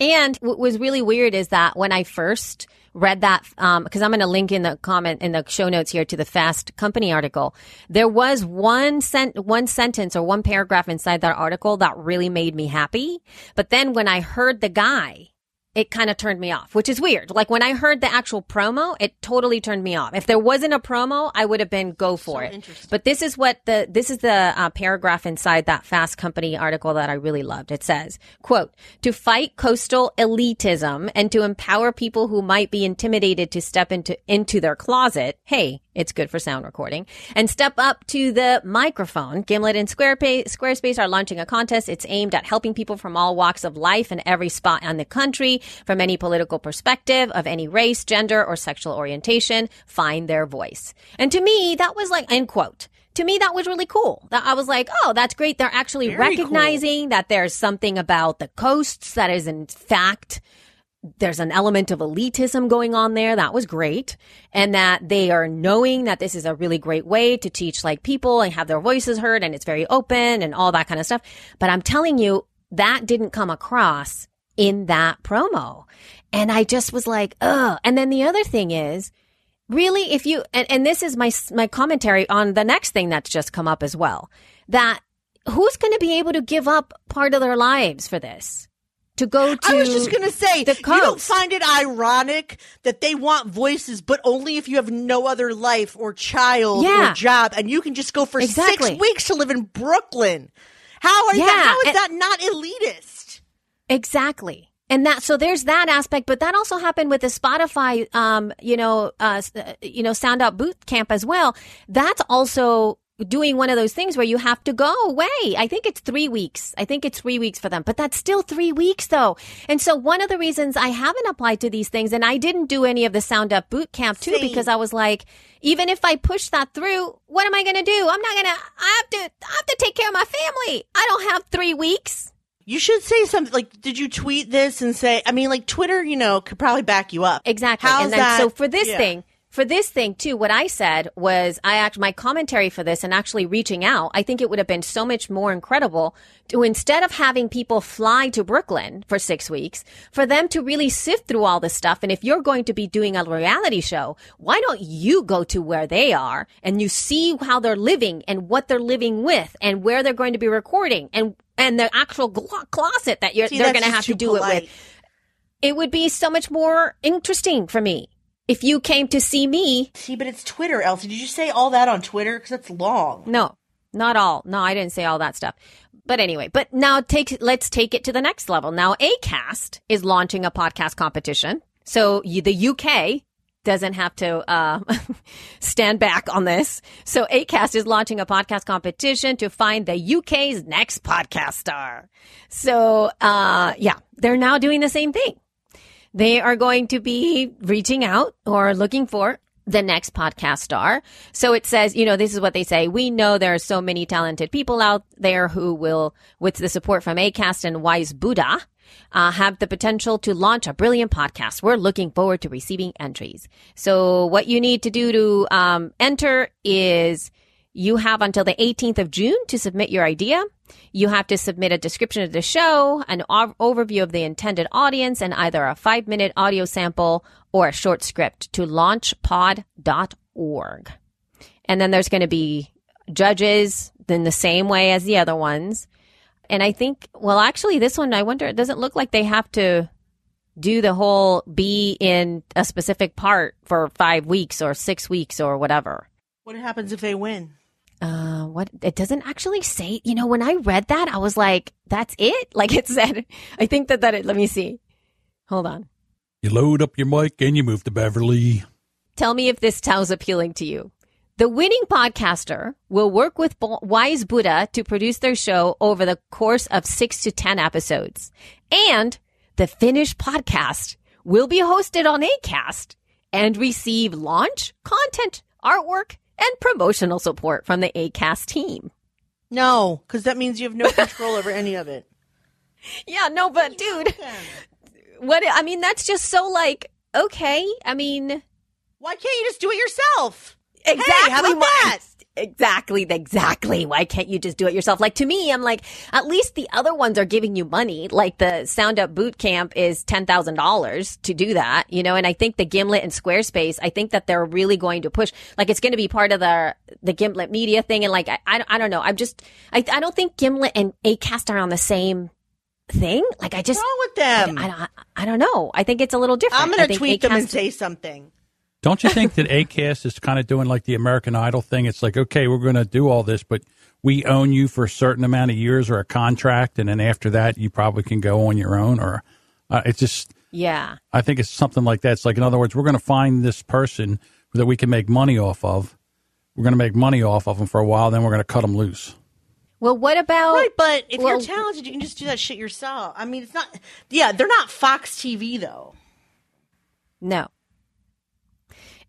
And what was really weird is that when I first read that, um, because I'm going to link in the comment in the show notes here to the Fast Company article, there was one sent one sentence or one paragraph inside that article that really made me happy. But then when I heard the guy, it kind of turned me off, which is weird. Like when I heard the actual promo, it totally turned me off. If there wasn't a promo, I would have been go for it. But this is what the this is the uh, paragraph inside that Fast Company article that I really loved. It says, "quote To fight coastal elitism and to empower people who might be intimidated to step into into their closet. Hey, it's good for sound recording. And step up to the microphone. Gimlet and Squarespace, are launching a contest. It's aimed at helping people from all walks of life in every spot in the country, from any political perspective, of any race, gender, or sexual orientation, find their voice. And to me, that was like, end quote. To me, that was really cool. That I was like, oh, that's great. They're actually Very cool. recognizing that there's something about the coasts that is in fact there's an element of elitism going on there. That was great. And that they are knowing that this is a really great way to teach like people and have their voices heard and it's very open and all that kind of stuff. But I'm telling you, that didn't come across in that promo. And I just was like, ugh. And then the other thing is, really, if you, and, and this is my, my commentary on the next thing that's just come up as well, that who's going to be able to give up part of their lives for this? To go to I was just gonna say, the you don't find it ironic that they want voices, but only if you have no other life or child Yeah. or job, and you can just go for Exactly. six weeks to live in Brooklyn. How are Yeah, that? How is and- that not elitist? Exactly. And that, so there's that aspect, but that also happened with the Spotify, um, you know, uh, uh, you know, Sound Up Boot Camp as well. That's also doing one of those things where you have to go away. I think it's three weeks. I think it's three weeks for them, but that's still three weeks though. And so one of the reasons I haven't applied to these things and I didn't do any of the Sound Up Boot Camp too, Same. because I was like, even if I push that through, what am I going to do? I'm not going to, I have to, I have to take care of my family. I don't have three weeks. You should say something like, "Did you tweet this?" and say, I mean, like Twitter, you know, could probably back you up. Exactly. How's and then that? so for this Yeah. thing, for this thing too, what I said was I act my commentary for this and actually reaching out. I think it would have been so much more incredible to instead of having people fly to Brooklyn for six weeks, for them to really sift through all this stuff. And if you're going to be doing a reality show, why don't you go to where they are and you see how they're living and what they're living with and where they're going to be recording and and the actual glo- closet that you're, See, they're going to have to do it polite. with it would be so much more interesting for me if you came to see me. See, but it's Twitter, Elsie. Did you say all that on Twitter? Because that's long. No, not all. No, I didn't say all that stuff. But anyway, but now take let's take it to the next level. Now, Acast is launching a podcast competition. So you, the UK doesn't have to uh, stand back on this. So Acast is launching a podcast competition to find the UK's next podcast star. So uh, yeah, they're now doing the same thing. They are going to be reaching out or looking for the next podcast star. So it says, you know, this is what they say. We know there are so many talented people out there who will, with the support from ACAST and Wise Buddha, uh, have the potential to launch a brilliant podcast. We're looking forward to receiving entries. So what you need to do to um, enter is you have until the 18th of June to submit your idea. You have to submit a description of the show, an ov- overview of the intended audience, and either a five minute audio sample or a short script to launchpod.org. And then there's going to be judges in the same way as the other ones. And I think, well, actually, this one, I wonder, it doesn't look like they have to do the whole be in a specific part for five weeks or six weeks or whatever. What happens if they win? Uh, what it doesn't actually say. You know, when I read that, I was like, "That's it." Like it said. I think that that. It, let me see. Hold on. You load up your mic and you move to Beverly. Tell me if this sounds appealing to you. The winning podcaster will work with Bo- Wise Buddha to produce their show over the course of six to 10 episodes. And the finished podcast will be hosted on ACAST and receive launch, content, artwork, and promotional support from the ACAST team. No, because that means you have no control over any of it. Yeah, no, but dude, what, I mean, that's just so like, okay. I mean, Why can't you just do it yourself? Exactly. how about that? Exactly. Exactly. Why can't you just do it yourself? Like to me, I'm like, at least the other ones are giving you money. Like the Sound Up Boot Camp is ten thousand dollars to do that, you know. And I think the Gimlet and Squarespace, I think that they're really going to push. Like it's going to be part of the the Gimlet media thing. And like I, I, I don't know. I'm just I, I don't think Gimlet and Acast are on the same thing. Like I just What's wrong with I, them? I, I don't know. I think it's a little different. I'm going to tweet them and say something. Don't you think that ACAST is kind of doing like the American Idol thing? It's like, okay, we're going to do all this, but we own you for a certain amount of years or a contract, and then after that, you probably can go on your own. Or uh, it's just, Yeah. I think it's something like that. It's like, in other words, we're going to find this person that we can make money off of. We're going to make money off of them for a while, then we're going to cut them loose. Well, what about Right, but if well- you're talented, you can just do that shit yourself. I mean, it's not. Yeah, they're not Fox TV though. No.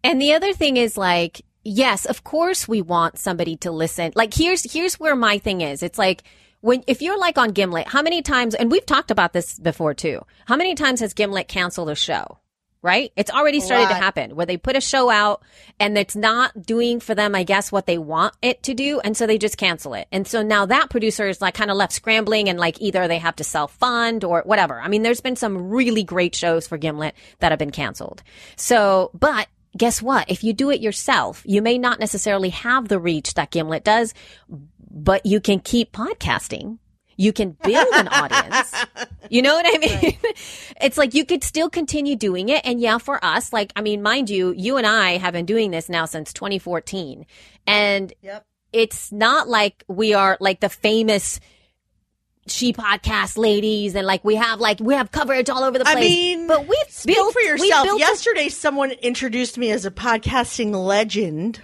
And the other thing is like, yes, of course we want somebody to listen. Like here's here's where my thing is. It's like when if you're like on Gimlet, how many times and we've talked about this before too. How many times has Gimlet canceled a show? Right? It's already started to happen where they put a show out and it's not doing for them, I guess, what they want it to do. And so they just cancel it. And so now that producer is like kind of left scrambling and like either they have to self fund or whatever. I mean, there's been some really great shows for Gimlet that have been canceled. So, but guess what? If you do it yourself, you may not necessarily have the reach that Gimlet does, but you can keep podcasting. You can build an audience. You know what I mean? it's like you could still continue doing it. And yeah, for us, like, I mean, mind you, you and I have been doing this now since 2014. And Yep. it's not like we are like the famous she podcast ladies and like we have like we have coverage all over the place. I mean, but we've Speak built for yourself. built a- Yesterday, someone introduced me as a podcasting legend,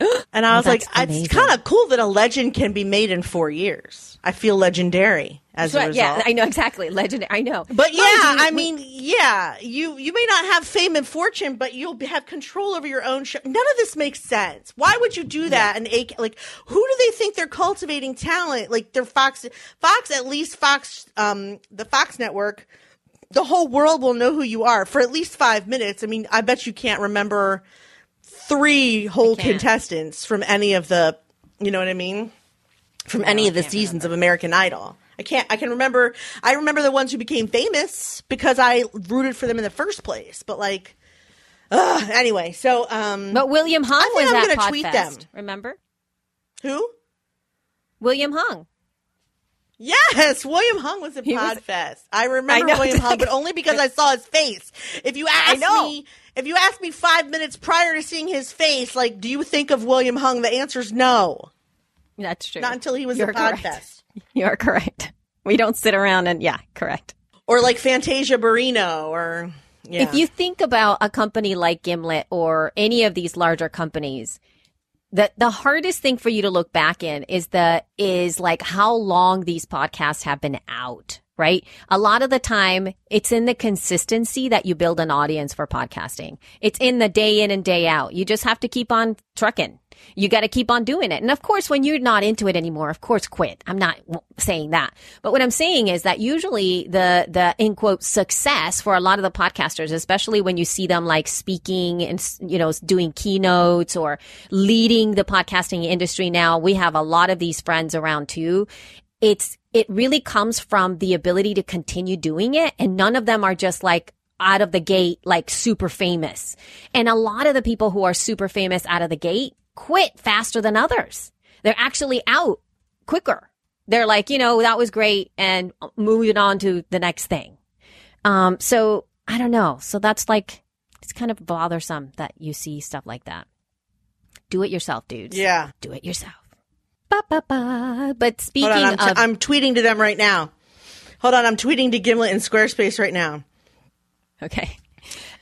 and I was Well, like, amazing. "It's kind of cool that a legend can be made in four years." I feel legendary as a result. yeah, I know exactly. Legendary. I know. But yeah, you, I mean, yeah, you you may not have fame and fortune, but you'll be- have control over your own show. None of this makes sense. Why would you do that? And a like, who do they think they're cultivating talent? Like they're Fox, Fox at least Fox, um, the Fox network. The whole world will know who you are for at least five minutes. I mean, I bet you can't remember three whole contestants from any of the, you know what I mean? From any of the seasons of American Idol. I can't. I can remember. I remember the ones who became famous because I rooted for them in the first place. But like, ugh, anyway. So, um, But William Hung I was I'm at gonna tweet Podfest. them. Remember who? William Hung? Yes, William Hung was at was- Podfest. I remember I know. William Hung, but only because I saw his face. If you ask me, if you ask me five minutes prior to seeing his face, like, do you think of William Hung? The answer is no. That's true. Not until he was You're correct. Podfest. You're correct. We don't sit around and yeah, correct. Or like Fantasia Barrino, or yeah. If you think about a company like Gimlet or any of these larger companies, the the hardest thing for you to look back in is the is like how long these podcasts have been out, right? A lot of the time, it's in the consistency that you build an audience for podcasting. It's in the day in and day out. You just have to keep on trucking. You got to keep on doing it. And of course, when you're not into it anymore, of course, quit. I'm not saying that. But what I'm saying is that usually the, the in quote success for a lot of the podcasters, especially when you see them like speaking and, you know, doing keynotes or leading the podcasting industry now, we have a lot of these friends around too. It's, it really comes from the ability to continue doing it. And none of them are just like, out of the gate, like super famous. And a lot of the people who are super famous out of the gate quit faster than others. They're actually out quicker. They're like, you know, that was great and moving on to the next thing. Um, so I don't know. So that's like, it's kind of bothersome that you see stuff like that. Do it yourself, dudes. Yeah. Do it yourself. Ba, ba, ba. But speaking on, I'm, t- of, I'm tweeting to them right now. Hold on, I'm tweeting to Gimlet and Squarespace right now. Okay.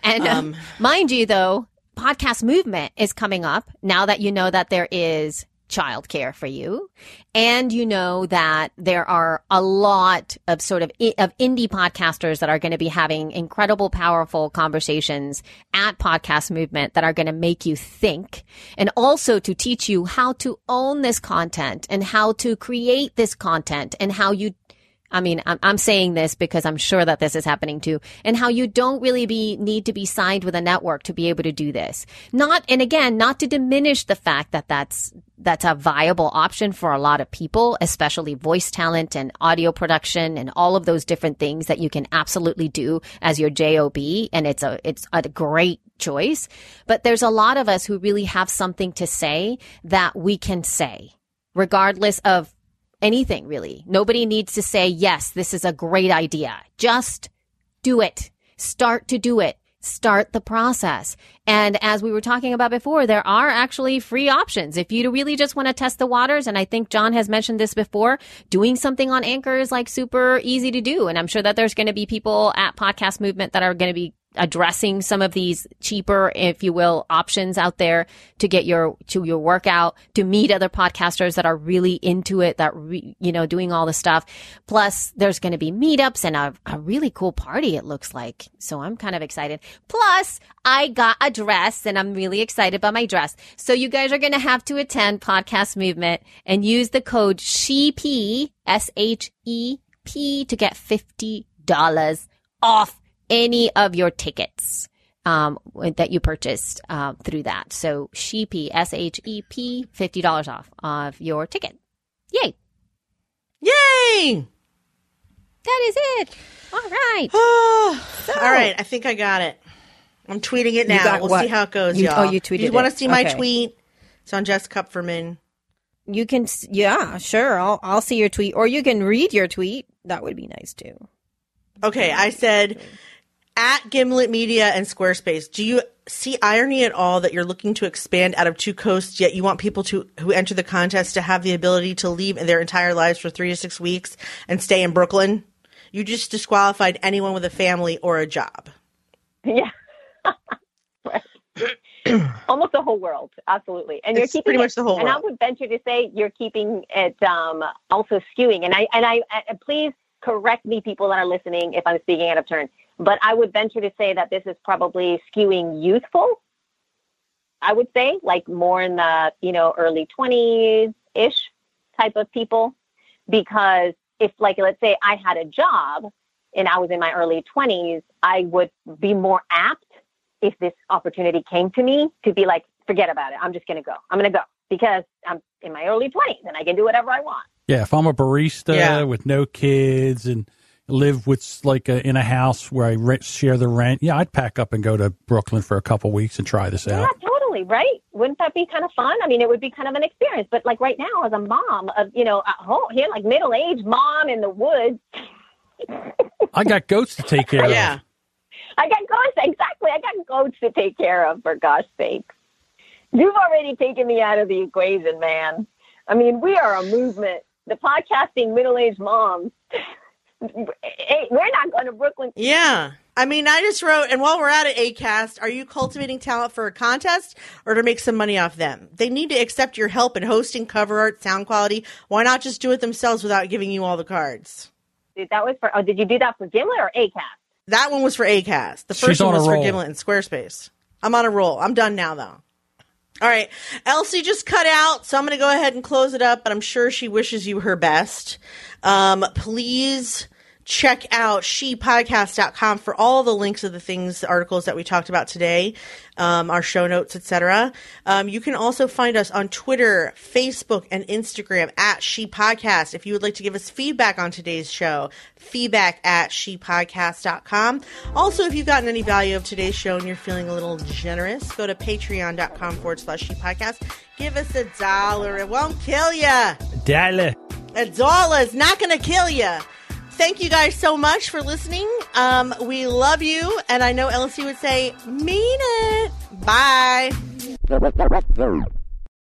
And um, Um, mind you, though, podcast movement is coming up now that you know that there is childcare for you. And you know that there are a lot of sort of of indie podcasters that are going to be having incredible powerful conversations at podcast movement that are going to make you think and also to teach you how to own this content and how to create this content and how you I mean, I'm, I'm saying this because I'm sure that this is happening too, and how you don't really be need to be signed with a network to be able to do this. Not, and again, not to diminish the fact that that's that's a viable option for a lot of people, especially voice talent and audio production and all of those different things that you can absolutely do as your job, and it's a it's a great choice. But there's a lot of us who really have something to say that we can say, regardless of anything really. Nobody needs to say, yes, this is a great idea. Just do it. Start to do it. Start the process. And as we were talking about before, there are actually free options. If you really just want to test the waters, and I think John has mentioned this before, doing something on Anchor is like super easy to do. And I'm sure that there's going to be people at Podcast Movement that are going to be addressing some of these cheaper, if you will, options out there to get your, to your workout, to meet other podcasters that are really into it, that, re, you know, doing all the stuff. Plus there's going to be meetups and a, a really cool party, it looks like. So I'm kind of excited. Plus I got a dress and I'm really excited about my dress. So you guys are going to have to attend podcast movement and use the code SHEP, S-H-E-P to get $50 off any of your tickets um, that you purchased uh, through that. So Sheepy, S H E P, fifty dollars off of your ticket. Yay! Yay! That is it. All right. All right, I think I got it. I'm tweeting it now. We'll what? see how it goes, You- y'all. oh, you tweeted You want to it. see my Okay. tweet? It's on Jess Kupferman. You can, yeah, sure. I'll, I'll see your tweet, or you can read your tweet. That would be nice too. Okay, I said at Gimlet Media and Squarespace. Do you see irony at all that you're looking to expand out of two coasts, yet you want people to who enter the contest to have the ability to leave their entire lives for three to six weeks and stay in Brooklyn? You just disqualified anyone with a family or a job. Yeah. Almost the whole world, absolutely. And you're keeping pretty it- much the whole And I would venture to say you're keeping it um, also skewing. And I and I and please correct me, people that are listening, if I'm speaking out of turn. But I would venture to say that this is probably skewing youthful. I would say, like more in the you know early 20s ish type of people, because if like let's say I had a job and I was in my early 20s, I would be more apt if this opportunity came to me to be like, forget about it. I'm just going to go. I'm going to go because I'm in my early 20s and I can do whatever I want. Yeah, if I'm a barista Yeah. with no kids and live with like a, in a house where I rent, share the rent, yeah, I'd pack up and go to Brooklyn for a couple weeks and try this out. Yeah, out. totally. Right. Wouldn't that be kind of fun? I mean, it would be kind of an experience. But like right now, as a mom of, you know, at home here, like middle aged mom in the woods, I got goats to take care Yeah. of. Yeah, I got goats. Exactly. I got goats to take care of, for gosh sakes. You've already taken me out of the equation, man. I mean, we are a movement. The podcasting middle aged moms. hey, we're not going to Brooklyn. Yeah. I mean, I just wrote, and while we're at it, ACAST, are you cultivating talent for a contest or to make some money off them? They need to accept your help in hosting, cover art, sound quality. Why not just do it themselves without giving you all the cards? That was for. Oh, did you do that for Gimlet or Acast? That one was for Acast. The She's first one on a was for. Gimlet and Squarespace. I'm on a roll. I'm done now, though. All right. Elsie just cut out, so I'm going to go ahead and close it up, but I'm sure she wishes you her best. Um, please check out shepodcast.com for all the links of the things, the articles that we talked about today, um, our show notes, etc. Um, you can also find us on Twitter, Facebook, and Instagram at She Podcast. If you would like to give us feedback on today's show, feedback at shepodcast.com. Also, if you've gotten any value of today's show and you're feeling a little generous, go to patreon.com forward slash she podcast. Give us a dollar. It won't kill you. Dale. A dollar is not going to kill you. Thank you guys so much for listening. Um, we love you. And I know Elsie would say, mean it. Bye.